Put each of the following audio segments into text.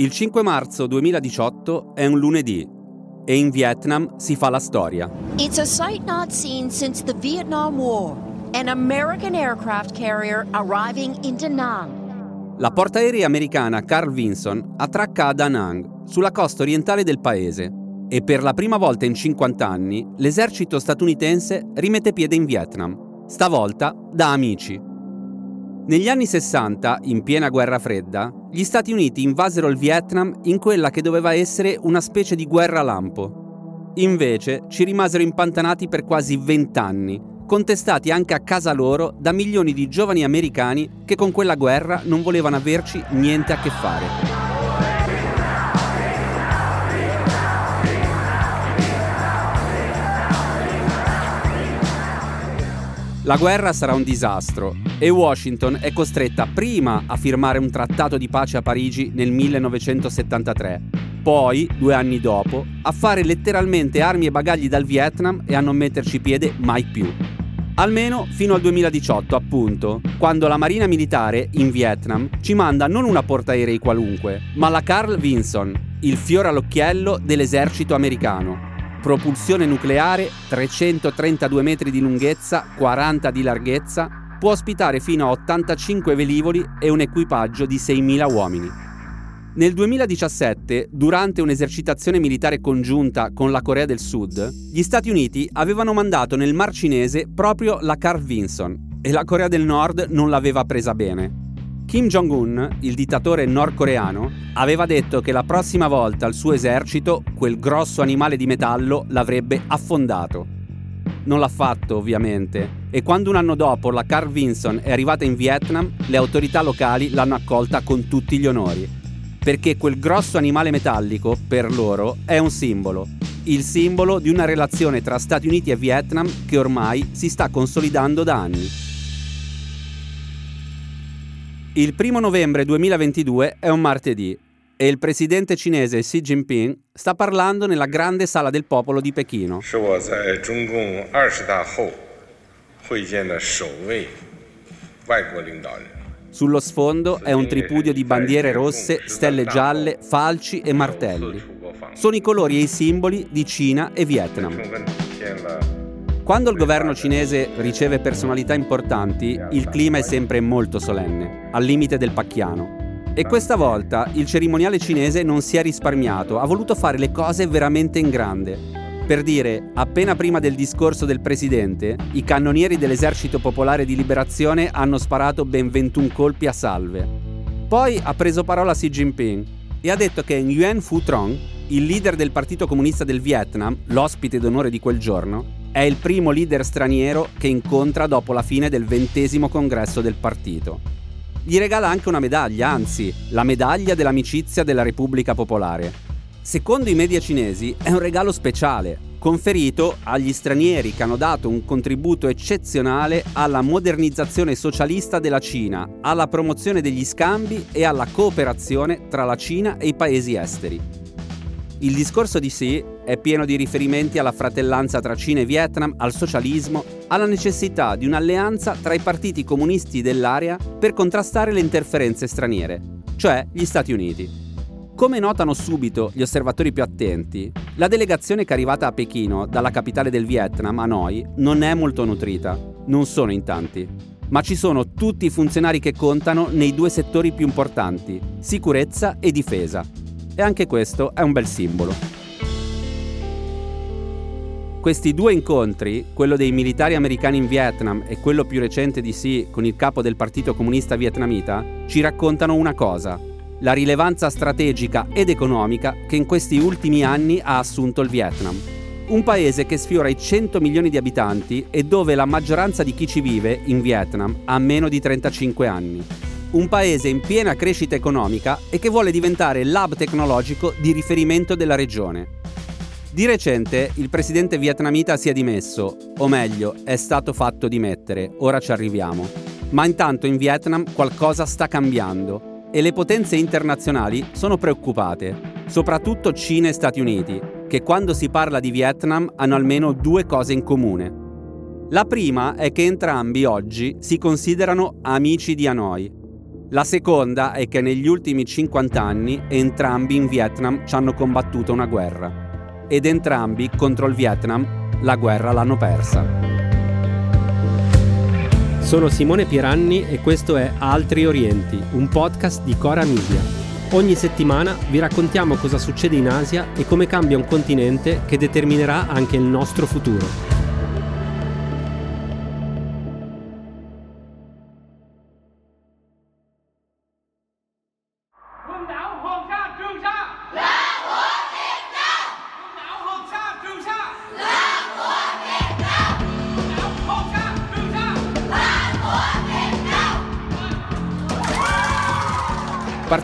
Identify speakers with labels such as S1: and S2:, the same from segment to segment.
S1: Il 5 marzo 2018 è un lunedì e in Vietnam si fa la storia.
S2: It's a sight not seen since the Vietnam War. An American aircraft carrier arriving in Da Nang.
S1: La portaerei americana Carl Vinson attracca a Da Nang, sulla costa orientale del paese, e per la prima volta in 50 anni l'esercito statunitense rimette piede in Vietnam, stavolta da amici. Negli anni 60, in piena guerra fredda, gli Stati Uniti invasero il Vietnam in quella che doveva essere una specie di guerra lampo. Invece ci rimasero impantanati per quasi vent'anni, contestati anche a casa loro da milioni di giovani americani che con quella guerra non volevano averci niente a che fare. La guerra sarà un disastro e Washington è costretta prima a firmare un trattato di pace a Parigi nel 1973, poi, due anni dopo, a fare letteralmente armi e bagagli dal Vietnam e a non metterci piede mai più. Almeno fino al 2018, appunto, quando la Marina Militare in Vietnam ci manda non una portaerei qualunque, ma la Carl Vinson, il fiore all'occhiello dell'esercito americano, propulsione nucleare, 332 metri di lunghezza, 40 di larghezza, può ospitare fino a 85 velivoli e un equipaggio di 6.000 uomini. Nel 2017, durante un'esercitazione militare congiunta con la Corea del Sud, gli Stati Uniti avevano mandato nel Mar Cinese proprio la Carl Vinson e la Corea del Nord non l'aveva presa bene. Kim Jong-un, il dittatore nordcoreano, aveva detto che la prossima volta il suo esercito, quel grosso animale di metallo, l'avrebbe affondato. Non l'ha fatto, ovviamente, e quando un anno dopo la Carl Vinson è arrivata in Vietnam, le autorità locali l'hanno accolta con tutti gli onori. Perché quel grosso animale metallico, per loro, è un simbolo. Il simbolo di una relazione tra Stati Uniti e Vietnam che ormai si sta consolidando da anni. Il primo novembre 2022 è un martedì e il presidente cinese Xi Jinping sta parlando nella grande sala del popolo di Pechino. Sullo sfondo è un tripudio di bandiere rosse, stelle gialle, falci e martelli. Sono i colori e i simboli di Cina e Vietnam. Quando il governo cinese riceve personalità importanti, il clima è sempre molto solenne, al limite del pacchiano. E questa volta il cerimoniale cinese non si è risparmiato, ha voluto fare le cose veramente in grande. Per dire, appena prima del discorso del presidente, i cannonieri dell'esercito popolare di liberazione hanno sparato ben 21 colpi a salve. Poi ha preso parola Xi Jinping e ha detto che Nguyen Phu Trong, il leader del Partito Comunista del Vietnam, l'ospite d'onore di quel giorno, è il primo leader straniero che incontra dopo la fine del ventesimo congresso del partito. Gli regala anche una medaglia, anzi, la medaglia dell'amicizia della Repubblica Popolare. Secondo i media cinesi è un regalo speciale, conferito agli stranieri che hanno dato un contributo eccezionale alla modernizzazione socialista della Cina, alla promozione degli scambi e alla cooperazione tra la Cina e i paesi esteri. Il discorso di Xi è pieno di riferimenti alla fratellanza tra Cina e Vietnam, al socialismo, alla necessità di un'alleanza tra i partiti comunisti dell'area per contrastare le interferenze straniere, cioè gli Stati Uniti. Come notano subito gli osservatori più attenti, la delegazione che è arrivata a Pechino dalla capitale del Vietnam, Hanoi, non è molto nutrita, non sono in tanti, ma ci sono tutti i funzionari che contano nei due settori più importanti, sicurezza e difesa e anche questo è un bel simbolo. Questi due incontri, quello dei militari americani in Vietnam e quello più recente di sì con il capo del Partito Comunista Vietnamita, ci raccontano una cosa, la rilevanza strategica ed economica che in questi ultimi anni ha assunto il Vietnam. Un paese che sfiora i 100 milioni di abitanti e dove la maggioranza di chi ci vive, in Vietnam, ha meno di 35 anni un paese in piena crescita economica e che vuole diventare l'hub tecnologico di riferimento della regione. Di recente il presidente vietnamita si è dimesso, o meglio, è stato fatto dimettere, ora ci arriviamo. Ma intanto in Vietnam qualcosa sta cambiando e le potenze internazionali sono preoccupate, soprattutto Cina e Stati Uniti, che quando si parla di Vietnam hanno almeno due cose in comune. La prima è che entrambi oggi si considerano amici di Hanoi La seconda è che negli ultimi 50 anni entrambi in Vietnam ci hanno combattuto una guerra ed entrambi contro il Vietnam la guerra l'hanno persa.
S3: Sono Simone Pieranni e questo è Altri Orienti, un podcast di Cora Media. Ogni settimana vi raccontiamo cosa succede in Asia e come cambia un continente che determinerà anche il nostro futuro.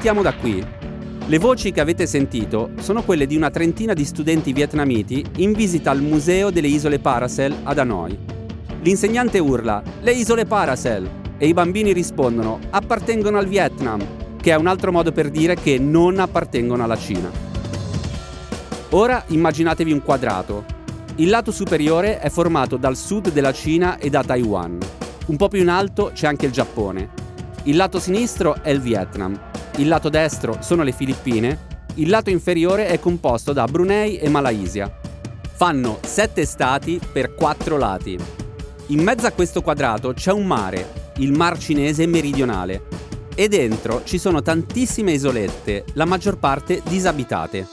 S1: Partiamo da qui. Le voci che avete sentito sono quelle di una trentina di studenti vietnamiti in visita al Museo delle Isole Paracel ad Hanoi. L'insegnante urla Le Isole Paracel e i bambini rispondono appartengono al Vietnam, che è un altro modo per dire che non appartengono alla Cina. Ora immaginatevi un quadrato. Il lato superiore è formato dal sud della Cina e da Taiwan. Un po' più in alto c'è anche il Giappone. Il lato sinistro è il Vietnam il lato destro sono le Filippine, il lato inferiore è composto da Brunei e Malaysia. Fanno sette stati per quattro lati. In mezzo a questo quadrato c'è un mare, il Mar Cinese meridionale, e dentro ci sono tantissime isolette, la maggior parte disabitate.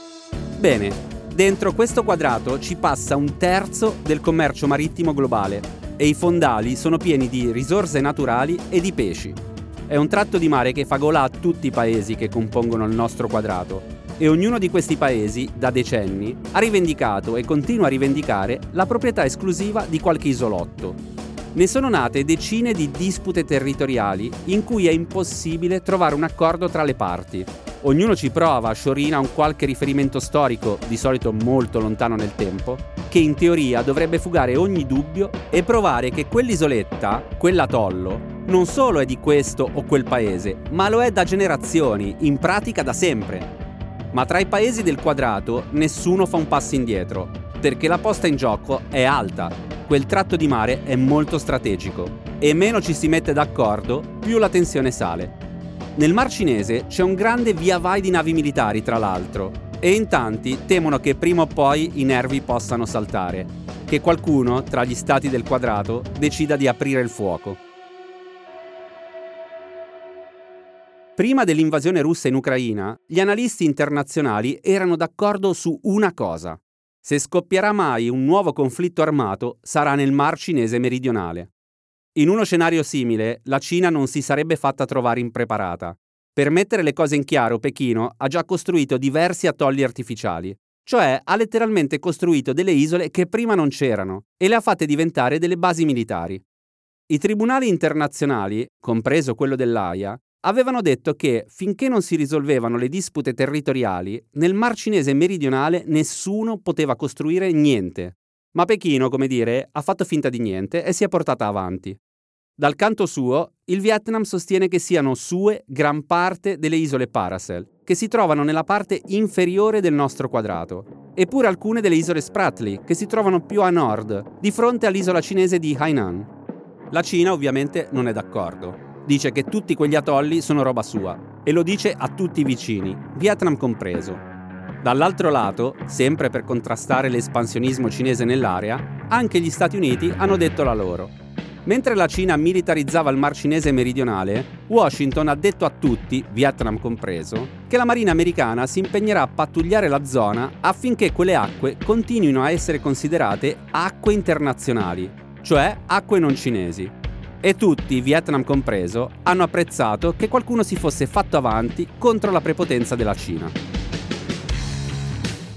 S1: Bene, dentro questo quadrato ci passa un terzo del commercio marittimo globale e i fondali sono pieni di risorse naturali e di pesci. È un tratto di mare che fa gola a tutti i paesi che compongono il nostro quadrato e ognuno di questi paesi, da decenni, ha rivendicato e continua a rivendicare la proprietà esclusiva di qualche isolotto. Ne sono nate decine di dispute territoriali in cui è impossibile trovare un accordo tra le parti. Ognuno ci prova, sciorina un qualche riferimento storico, di solito molto lontano nel tempo, che in teoria dovrebbe fugare ogni dubbio e provare che quell'isoletta, quell'atollo, non solo è di questo o quel paese, ma lo è da generazioni, in pratica da sempre. Ma tra i paesi del quadrato nessuno fa un passo indietro, perché la posta in gioco è alta, quel tratto di mare è molto strategico e meno ci si mette d'accordo, più la tensione sale. Nel Mar Cinese c'è un grande via vai di navi militari, tra l'altro, e in tanti temono che prima o poi i nervi possano saltare, che qualcuno tra gli stati del quadrato decida di aprire il fuoco. Prima dell'invasione russa in Ucraina, gli analisti internazionali erano d'accordo su una cosa. Se scoppierà mai un nuovo conflitto armato sarà nel Mar Cinese meridionale. In uno scenario simile, la Cina non si sarebbe fatta trovare impreparata. Per mettere le cose in chiaro, Pechino ha già costruito diversi atolli artificiali, cioè ha letteralmente costruito delle isole che prima non c'erano e le ha fatte diventare delle basi militari. I tribunali internazionali, compreso quello dell'AIA, avevano detto che finché non si risolvevano le dispute territoriali, nel Mar Cinese meridionale nessuno poteva costruire niente. Ma Pechino, come dire, ha fatto finta di niente e si è portata avanti. Dal canto suo, il Vietnam sostiene che siano sue gran parte delle isole Paracel, che si trovano nella parte inferiore del nostro quadrato, eppure alcune delle isole Spratly, che si trovano più a nord, di fronte all'isola cinese di Hainan. La Cina ovviamente non è d'accordo dice che tutti quegli atolli sono roba sua e lo dice a tutti i vicini, Vietnam compreso. Dall'altro lato, sempre per contrastare l'espansionismo cinese nell'area, anche gli Stati Uniti hanno detto la loro. Mentre la Cina militarizzava il Mar Cinese meridionale, Washington ha detto a tutti, Vietnam compreso, che la Marina americana si impegnerà a pattugliare la zona affinché quelle acque continuino a essere considerate acque internazionali, cioè acque non cinesi, e tutti, Vietnam compreso, hanno apprezzato che qualcuno si fosse fatto avanti contro la prepotenza della Cina.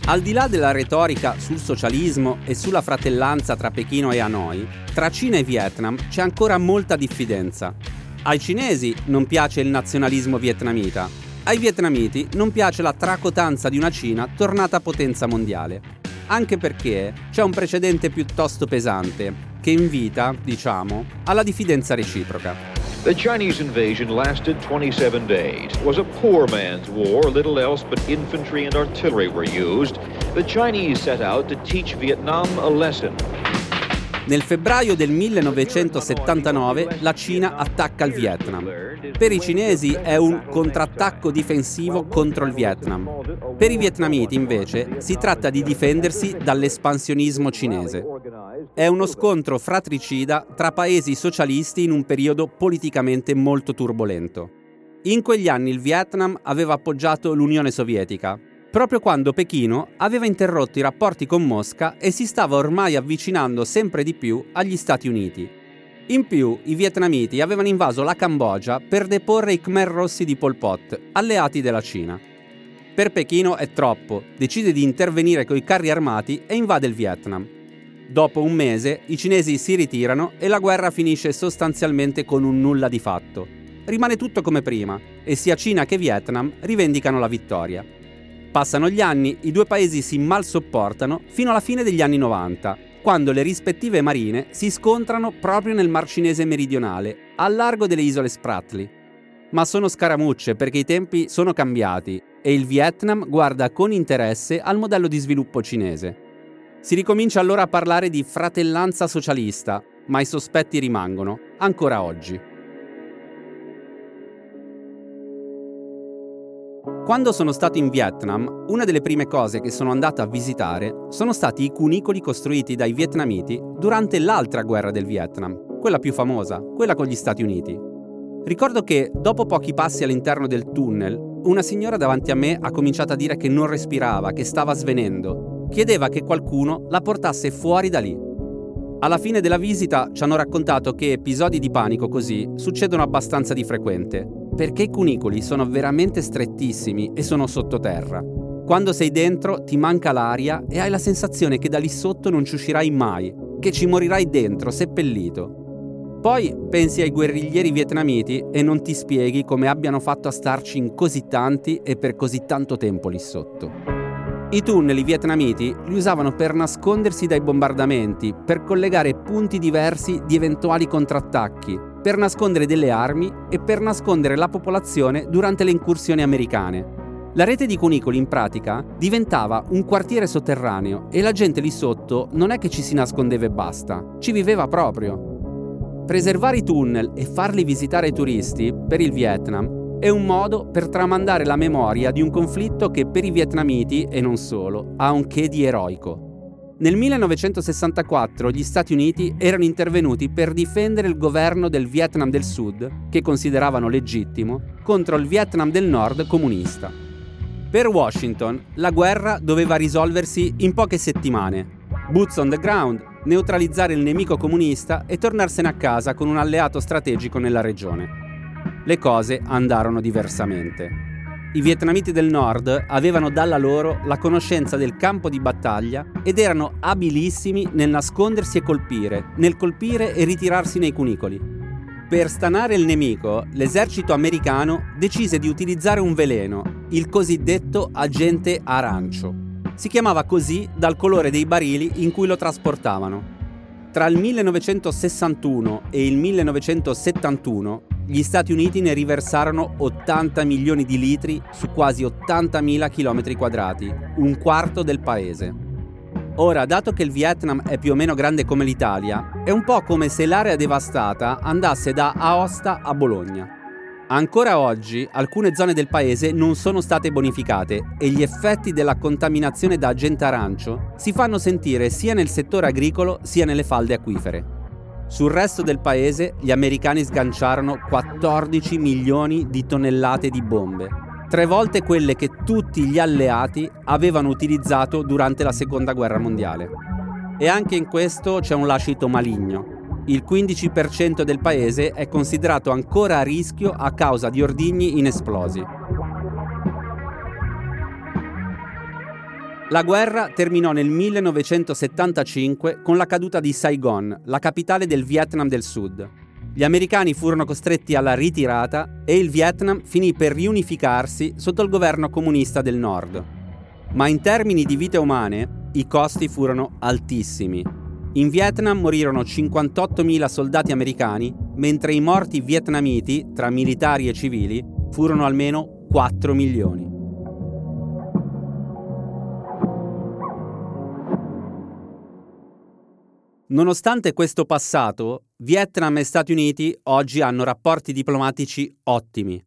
S1: Al di là della retorica sul socialismo e sulla fratellanza tra Pechino e Hanoi, tra Cina e Vietnam c'è ancora molta diffidenza. Ai cinesi non piace il nazionalismo vietnamita, ai vietnamiti non piace la tracotanza di una Cina tornata potenza mondiale, anche perché c'è un precedente piuttosto pesante, che invita, diciamo, alla diffidenza reciproca.
S4: The Chinese invasion lasted 27 days. It was a poor man's war, little else but infantry and artillery were used. The Chinese set out to teach Vietnam a lesson.
S1: Nel febbraio del 1979 la Cina attacca il Vietnam. Per i cinesi è un contrattacco difensivo contro il Vietnam. Per i vietnamiti invece si tratta di difendersi dall'espansionismo cinese. È uno scontro fratricida tra paesi socialisti in un periodo politicamente molto turbolento. In quegli anni il Vietnam aveva appoggiato l'Unione Sovietica, proprio quando Pechino aveva interrotto i rapporti con Mosca e si stava ormai avvicinando sempre di più agli Stati Uniti. In più, i vietnamiti avevano invaso la Cambogia per deporre i Khmer Rossi di Pol Pot, alleati della Cina. Per Pechino è troppo, decide di intervenire con i carri armati e invade il Vietnam. Dopo un mese i cinesi si ritirano e la guerra finisce sostanzialmente con un nulla di fatto. Rimane tutto come prima e sia Cina che Vietnam rivendicano la vittoria. Passano gli anni, i due paesi si mal sopportano fino alla fine degli anni 90, quando le rispettive marine si scontrano proprio nel Mar Cinese meridionale, al largo delle isole Spratly. Ma sono scaramucce perché i tempi sono cambiati e il Vietnam guarda con interesse al modello di sviluppo cinese. Si ricomincia allora a parlare di fratellanza socialista, ma i sospetti rimangono, ancora oggi. Quando sono stato in Vietnam, una delle prime cose che sono andato a visitare sono stati i cunicoli costruiti dai vietnamiti durante l'altra guerra del Vietnam, quella più famosa, quella con gli Stati Uniti. Ricordo che dopo pochi passi all'interno del tunnel, una signora davanti a me ha cominciato a dire che non respirava, che stava svenendo. Chiedeva che qualcuno la portasse fuori da lì. Alla fine della visita ci hanno raccontato che episodi di panico così succedono abbastanza di frequente perché i cunicoli sono veramente strettissimi e sono sottoterra. Quando sei dentro ti manca l'aria e hai la sensazione che da lì sotto non ci uscirai mai, che ci morirai dentro, seppellito. Poi pensi ai guerriglieri vietnamiti e non ti spieghi come abbiano fatto a starci in così tanti e per così tanto tempo lì sotto. I tunnel vietnamiti li usavano per nascondersi dai bombardamenti, per collegare punti diversi di eventuali contrattacchi, per nascondere delle armi e per nascondere la popolazione durante le incursioni americane. La rete di cunicoli in pratica diventava un quartiere sotterraneo e la gente lì sotto non è che ci si nascondeva e basta, ci viveva proprio. Preservare i tunnel e farli visitare ai turisti per il Vietnam è un modo per tramandare la memoria di un conflitto che per i vietnamiti, e non solo, ha un che di eroico. Nel 1964 gli Stati Uniti erano intervenuti per difendere il governo del Vietnam del Sud, che consideravano legittimo, contro il Vietnam del Nord comunista. Per Washington la guerra doveva risolversi in poche settimane. Boots on the ground, neutralizzare il nemico comunista e tornarsene a casa con un alleato strategico nella regione. Le cose andarono diversamente. I vietnamiti del nord avevano dalla loro la conoscenza del campo di battaglia ed erano abilissimi nel nascondersi e colpire, nel colpire e ritirarsi nei cunicoli. Per stanare il nemico, l'esercito americano decise di utilizzare un veleno, il cosiddetto agente arancio. Si chiamava così dal colore dei barili in cui lo trasportavano. Tra il 1961 e il 1971 gli Stati Uniti ne riversarono 80 milioni di litri su quasi 80.000 km quadrati, un quarto del paese. Ora, dato che il Vietnam è più o meno grande come l'Italia, è un po' come se l'area devastata andasse da Aosta a Bologna. Ancora oggi alcune zone del paese non sono state bonificate e gli effetti della contaminazione da agente arancio si fanno sentire sia nel settore agricolo sia nelle falde acquifere. Sul resto del paese gli americani sganciarono 14 milioni di tonnellate di bombe, tre volte quelle che tutti gli alleati avevano utilizzato durante la Seconda Guerra Mondiale. E anche in questo c'è un lascito maligno. Il 15% del paese è considerato ancora a rischio a causa di ordigni inesplosi. La guerra terminò nel 1975 con la caduta di Saigon, la capitale del Vietnam del Sud. Gli americani furono costretti alla ritirata e il Vietnam finì per riunificarsi sotto il governo comunista del Nord. Ma in termini di vite umane, i costi furono altissimi. In Vietnam morirono 58.000 soldati americani, mentre i morti vietnamiti, tra militari e civili, furono almeno 4 milioni. Nonostante questo passato, Vietnam e Stati Uniti oggi hanno rapporti diplomatici ottimi.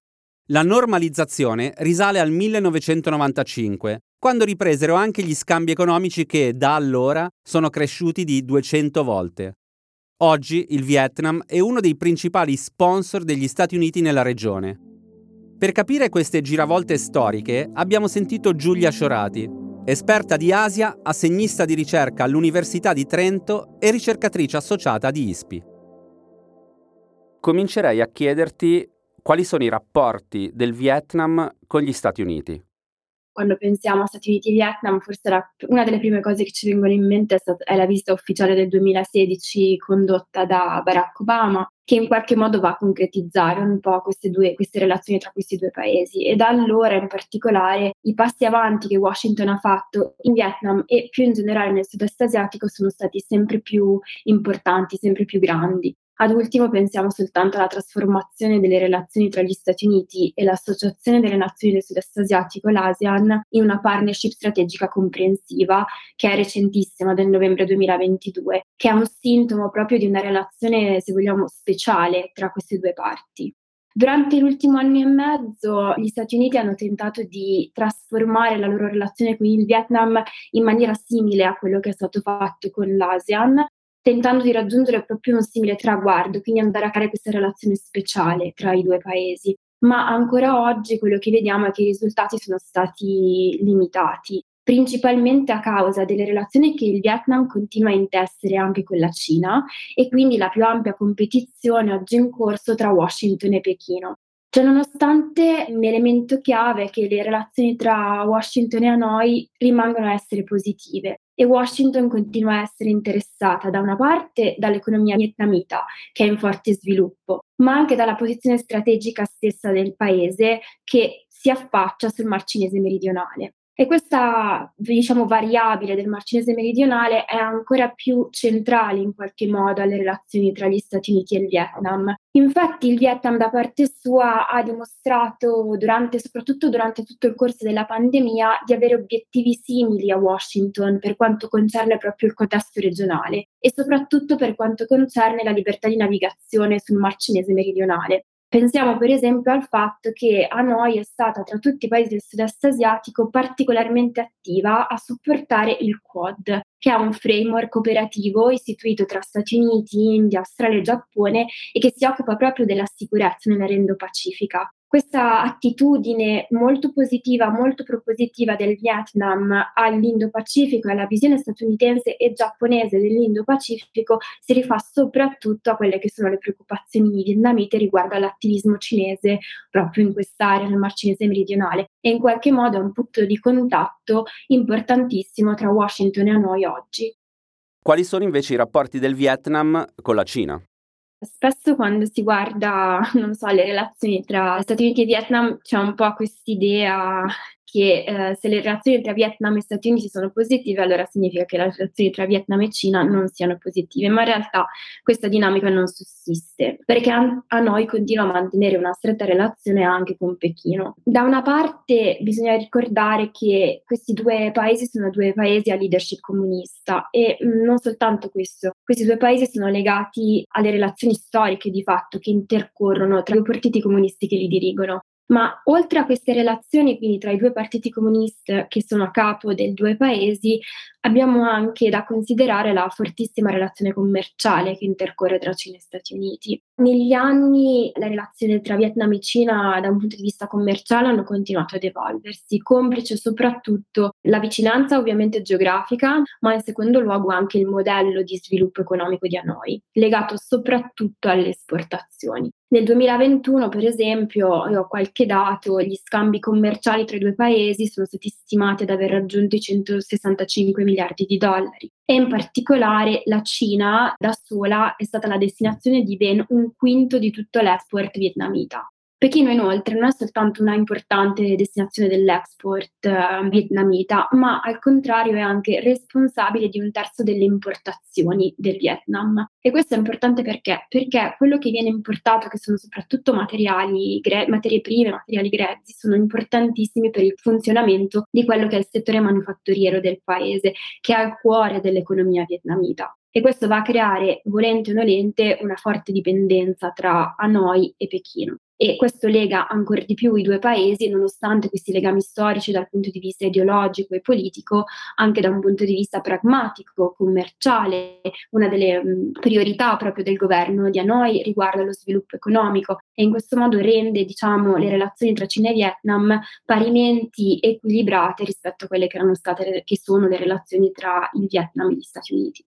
S1: La normalizzazione risale al 1995, quando ripresero anche gli scambi economici che da allora sono cresciuti di 200 volte. Oggi il Vietnam è uno dei principali sponsor degli Stati Uniti nella regione. Per capire queste giravolte storiche abbiamo sentito Giulia Sciorati, esperta di Asia, assegnista di ricerca all'Università di Trento e ricercatrice associata di ISPI. Comincerei a chiederti quali sono i rapporti del Vietnam con gli Stati Uniti
S5: quando pensiamo a Stati Uniti e Vietnam, forse la, una delle prime cose che ci vengono in mente è, stata, è, la visita ufficiale del 2016 condotta da Barack Obama, che in qualche modo va a concretizzare un po' queste, due, queste relazioni tra questi due paesi. E da allora, in particolare, i passi avanti che Washington ha fatto in Vietnam e più in generale nel sud-est asiatico sono stati sempre più importanti, sempre più grandi. Ad ultimo pensiamo soltanto alla trasformazione delle relazioni tra gli Stati Uniti e l'Associazione delle Nazioni del Sud-Est Asiatico, l'ASEAN, in una partnership strategica comprensiva che è recentissima del novembre 2022, che è un sintomo proprio di una relazione, se vogliamo, speciale tra queste due parti. Durante l'ultimo anno e mezzo gli Stati Uniti hanno tentato di trasformare la loro relazione con il Vietnam in maniera simile a quello che è stato fatto con l'ASEAN, tentando di raggiungere proprio un simile traguardo, quindi andare a creare questa relazione speciale tra i due paesi. Ma ancora oggi quello che vediamo è che i risultati sono stati limitati, principalmente a causa delle relazioni che il Vietnam continua a intessere anche con la Cina e quindi la più ampia competizione oggi in corso tra Washington e Pechino. Cioè, nonostante un elemento chiave è che le relazioni tra Washington e Hanoi rimangono a essere positive e Washington continua a essere interessata da una parte dall'economia vietnamita, che è in forte sviluppo, ma anche dalla posizione strategica stessa del paese che si affaccia sul Mar Cinese meridionale. E questa diciamo, variabile del Mar Cinese meridionale è ancora più centrale in qualche modo alle relazioni tra gli Stati Uniti e il Vietnam. Infatti il Vietnam da parte sua ha dimostrato, durante, soprattutto durante tutto il corso della pandemia, di avere obiettivi simili a Washington per quanto concerne proprio il contesto regionale e soprattutto per quanto concerne la libertà di navigazione sul Mar Cinese meridionale. Pensiamo per esempio al fatto che Hanoi è stata tra tutti i paesi del sud-est asiatico particolarmente attiva a supportare il Quad, che è un framework operativo istituito tra Stati Uniti, India, Australia e Giappone e che si occupa proprio della sicurezza nell'Arendo Pacifica questa attitudine molto positiva, molto propositiva del Vietnam all'Indo-Pacifico e alla visione statunitense e giapponese dell'Indo-Pacifico si rifà soprattutto a quelle che sono le preoccupazioni vietnamite riguardo all'attivismo cinese proprio in quest'area, nel Mar Cinese meridionale, e in qualche modo è un punto di contatto importantissimo tra Washington e Hanoi oggi.
S1: Quali sono invece i rapporti del Vietnam con la Cina?
S5: Spesso quando si guarda, non so, le relazioni tra Stati Uniti e Vietnam c'è un po' quest'idea che eh, se le relazioni tra Vietnam e Stati Uniti sono positive, allora significa che le relazioni tra Vietnam e Cina non siano positive, ma in realtà questa dinamica non sussiste, perché a, a noi continua a mantenere una stretta relazione anche con Pechino. Da una parte bisogna ricordare che questi due paesi sono due paesi a leadership comunista e mh, mm, non soltanto questo, questi due paesi sono legati alle relazioni storiche di fatto che intercorrono tra i due partiti comunisti che li dirigono. Ma oltre a queste relazioni, quindi tra i due partiti comunisti che sono a capo dei due paesi, abbiamo anche da considerare la fortissima relazione commerciale che intercorre tra Cina e Stati Uniti. Negli anni la relazione tra Vietnam e Cina da un punto di vista commerciale hanno continuato ad evolversi, complice soprattutto la vicinanza ovviamente geografica, ma in secondo luogo anche il modello di sviluppo economico di Hanoi, legato soprattutto alle esportazioni. Nel 2021, per esempio, io ho qualche dato, gli scambi commerciali tra i due paesi sono stati stimati ad aver raggiunto i 165 miliardi di dollari e in particolare la Cina da sola è stata la destinazione di ben un quinto di tutto l'export vietnamita. Pechino inoltre non è soltanto una importante destinazione dell'export eh, vietnamita, ma al contrario è anche responsabile di un terzo delle importazioni del Vietnam. E questo è importante perché? Perché quello che viene importato, che sono soprattutto materiali, gre- materie prime, materiali grezzi, sono importantissimi per il funzionamento di quello che è il settore manufatturiero del paese, che è al cuore dell'economia vietnamita. e questo va a creare, volente o nolente, una forte dipendenza tra Hanoi e Pechino e questo lega ancora di più i due paesi, nonostante questi legami storici dal punto di vista ideologico e politico, anche da un punto di vista pragmatico, commerciale. Una delle mh, priorità proprio del governo di Hanoi riguarda lo sviluppo economico e in questo modo rende diciamo, le relazioni tra Cina e Vietnam parimenti equilibrate rispetto a quelle che erano state che sono le relazioni tra il Vietnam e gli Stati Uniti.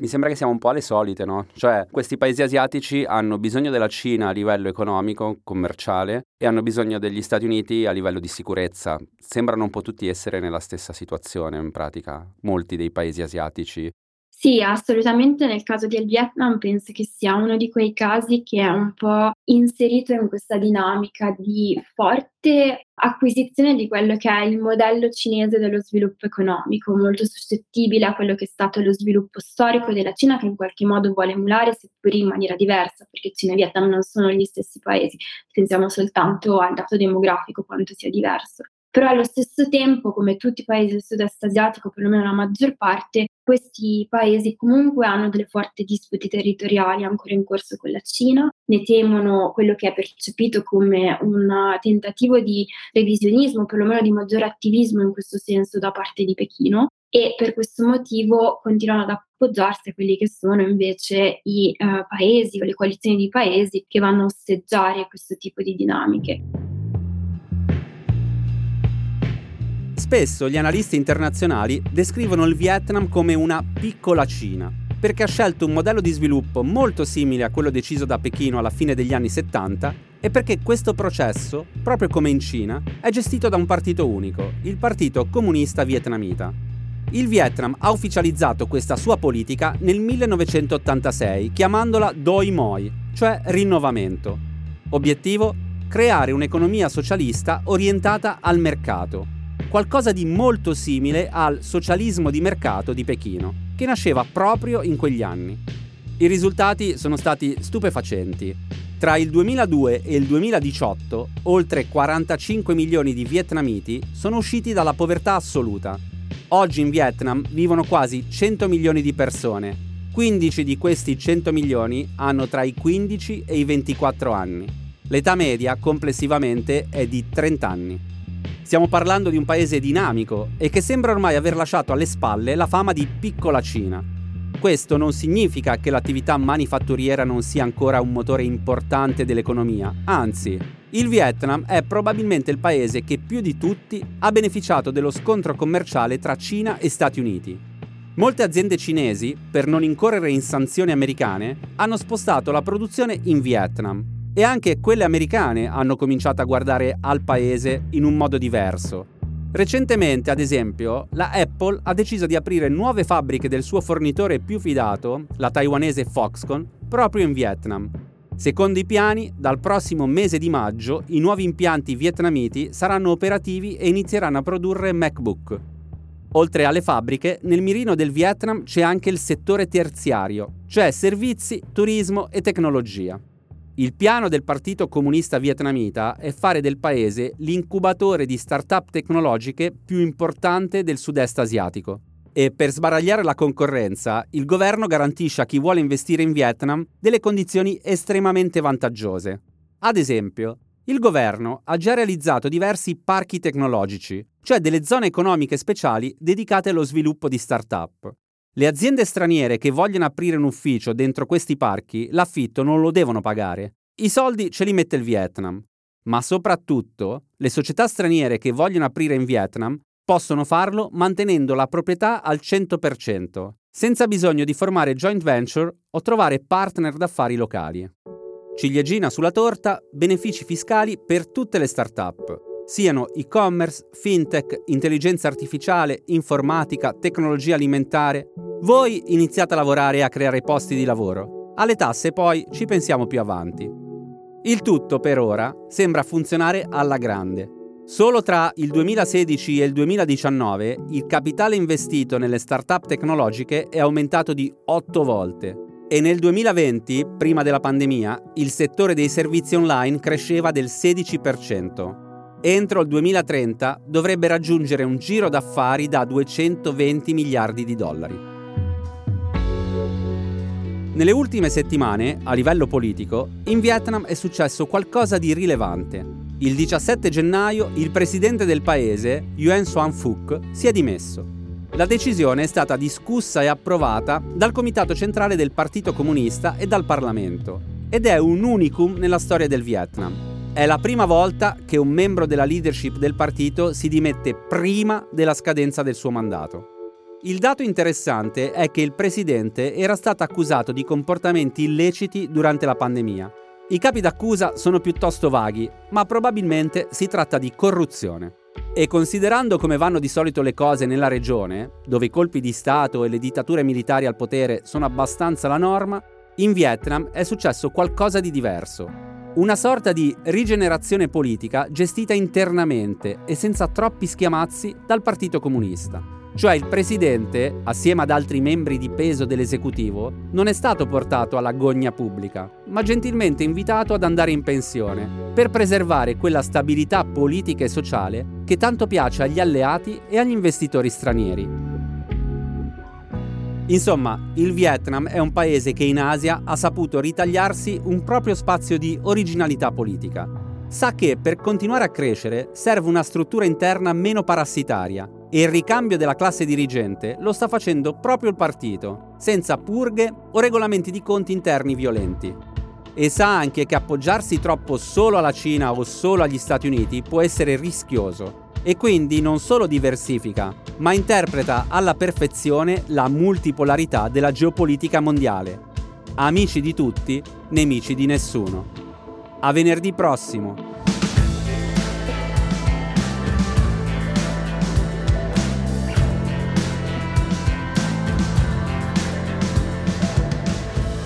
S1: Mi sembra che siamo un po' alle solite, no? Cioè, questi paesi asiatici hanno bisogno della Cina a livello economico, commerciale, e hanno bisogno degli Stati Uniti a livello di sicurezza. Sembrano un po' tutti essere nella stessa situazione, in pratica, molti dei paesi asiatici.
S5: Sì, assolutamente nel caso del Vietnam penso che sia uno di quei casi che è un po' inserito in questa dinamica di forte acquisizione di quello che è il modello cinese dello sviluppo economico, molto suscettibile a quello che è stato lo sviluppo storico della Cina che in qualche modo vuole emulare, seppur in maniera diversa, perché Cina e Vietnam non sono gli stessi paesi, pensiamo soltanto al dato demografico quanto sia diverso però allo stesso tempo, come tutti i paesi del sud-est asiatico, perlomeno la maggior parte, questi paesi comunque hanno delle forti dispute territoriali ancora in corso con la Cina, ne temono quello che è percepito come un tentativo di revisionismo, perlomeno di maggiore attivismo in questo senso da parte di Pechino e per questo motivo continuano ad appoggiarsi a quelli che sono invece i uh, paesi o le coalizioni di paesi che vanno a osteggiare questo tipo di dinamiche.
S1: Spesso gli analisti internazionali descrivono il Vietnam come una piccola Cina, perché ha scelto un modello di sviluppo molto simile a quello deciso da Pechino alla fine degli anni 70 e perché questo processo, proprio come in Cina, è gestito da un partito unico, il Partito Comunista Vietnamita. Il Vietnam ha ufficializzato questa sua politica nel 1986 chiamandola Doi Moi, cioè rinnovamento. Obiettivo? Creare un'economia socialista orientata al mercato, qualcosa di molto simile al socialismo di mercato di Pechino, che nasceva proprio in quegli anni. I risultati sono stati stupefacenti. Tra il 2002 e il 2018, oltre 45 milioni di vietnamiti sono usciti dalla povertà assoluta. Oggi in Vietnam vivono quasi 100 milioni di persone. 15 di questi 100 milioni hanno tra i 15 e i 24 anni. L'età media complessivamente è di 30 anni. Stiamo parlando di un paese dinamico e che sembra ormai aver lasciato alle spalle la fama di piccola Cina. Questo non significa che l'attività manifatturiera non sia ancora un motore importante dell'economia, anzi, il Vietnam è probabilmente il paese che più di tutti ha beneficiato dello scontro commerciale tra Cina e Stati Uniti. Molte aziende cinesi, per non incorrere in sanzioni americane, hanno spostato la produzione in Vietnam e anche quelle americane hanno cominciato a guardare al paese in un modo diverso. Recentemente, ad esempio, la Apple ha deciso di aprire nuove fabbriche del suo fornitore più fidato, la taiwanese Foxconn, proprio in Vietnam. Secondo i piani, dal prossimo mese di maggio i nuovi impianti vietnamiti saranno operativi e inizieranno a produrre MacBook. Oltre alle fabbriche, nel mirino del Vietnam c'è anche il settore terziario, cioè servizi, turismo e tecnologia. Il piano del Partito Comunista Vietnamita è fare del paese l'incubatore di start-up tecnologiche più importante del sud-est asiatico. E per sbaragliare la concorrenza, il governo garantisce a chi vuole investire in Vietnam delle condizioni estremamente vantaggiose. Ad esempio, il governo ha già realizzato diversi parchi tecnologici, cioè delle zone economiche speciali dedicate allo sviluppo di start-up. Le aziende straniere che vogliono aprire un ufficio dentro questi parchi, l'affitto non lo devono pagare. I soldi ce li mette il Vietnam. Ma soprattutto, le società straniere che vogliono aprire in Vietnam possono farlo mantenendo la proprietà al 100%, senza bisogno di formare joint venture o trovare partner d'affari locali. Ciliegina sulla torta, benefici fiscali per tutte le start-up siano e-commerce, fintech, intelligenza artificiale, informatica, tecnologia alimentare. Voi iniziate a lavorare e a creare posti di lavoro. Alle tasse poi ci pensiamo più avanti. Il tutto per ora sembra funzionare alla grande. Solo tra il 2016 e il 2019 il capitale investito nelle start-up tecnologiche è aumentato di 8 volte e nel 2020, prima della pandemia, il settore dei servizi online cresceva del 16% entro il 2030 dovrebbe raggiungere un giro d'affari da 220 miliardi di dollari. Nelle ultime settimane, a livello politico, in Vietnam è successo qualcosa di rilevante. Il 17 gennaio il presidente del paese, Nguyen Xuan Phuc, si è dimesso. La decisione è stata discussa e approvata dal Comitato Centrale del Partito Comunista e dal Parlamento ed è un unicum nella storia del Vietnam. È la prima volta che un membro della leadership del partito si dimette prima della scadenza del suo mandato. Il dato interessante è che il presidente era stato accusato di comportamenti illeciti durante la pandemia. I capi d'accusa sono piuttosto vaghi, ma probabilmente si tratta di corruzione. E considerando come vanno di solito le cose nella regione, dove i colpi di Stato e le dittature militari al potere sono abbastanza la norma, in Vietnam è successo qualcosa di diverso. Una sorta di rigenerazione politica gestita internamente e senza troppi schiamazzi dal Partito Comunista. Cioè il presidente, assieme ad altri membri di peso dell'esecutivo, non è stato portato alla gogna pubblica, ma gentilmente invitato ad andare in pensione, per preservare quella stabilità politica e sociale che tanto piace agli alleati e agli investitori stranieri. Insomma, il Vietnam è un paese che in Asia ha saputo ritagliarsi un proprio spazio di originalità politica. Sa che per continuare a crescere serve una struttura interna meno parassitaria e il ricambio della classe dirigente lo sta facendo proprio il partito, senza purghe o regolamenti di conti interni violenti. E sa anche che appoggiarsi troppo solo alla Cina o solo agli Stati Uniti può essere rischioso e quindi non solo diversifica, ma interpreta alla perfezione la multipolarità della geopolitica mondiale. Amici di tutti, nemici di nessuno. A venerdì prossimo!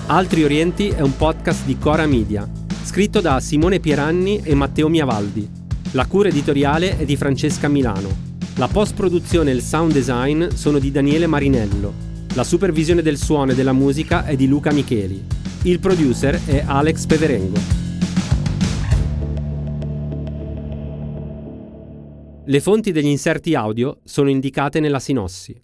S3: Altri Orienti è un podcast di Cora Media, scritto da Simone Pieranni e Matteo Miavaldi. La cura editoriale è di Francesca Milano. La post-produzione e il sound design sono di Daniele Marinello. La supervisione del suono e della musica è di Luca Micheli. Il producer è Alex Peverengo. Le fonti degli inserti audio sono indicate nella sinossi.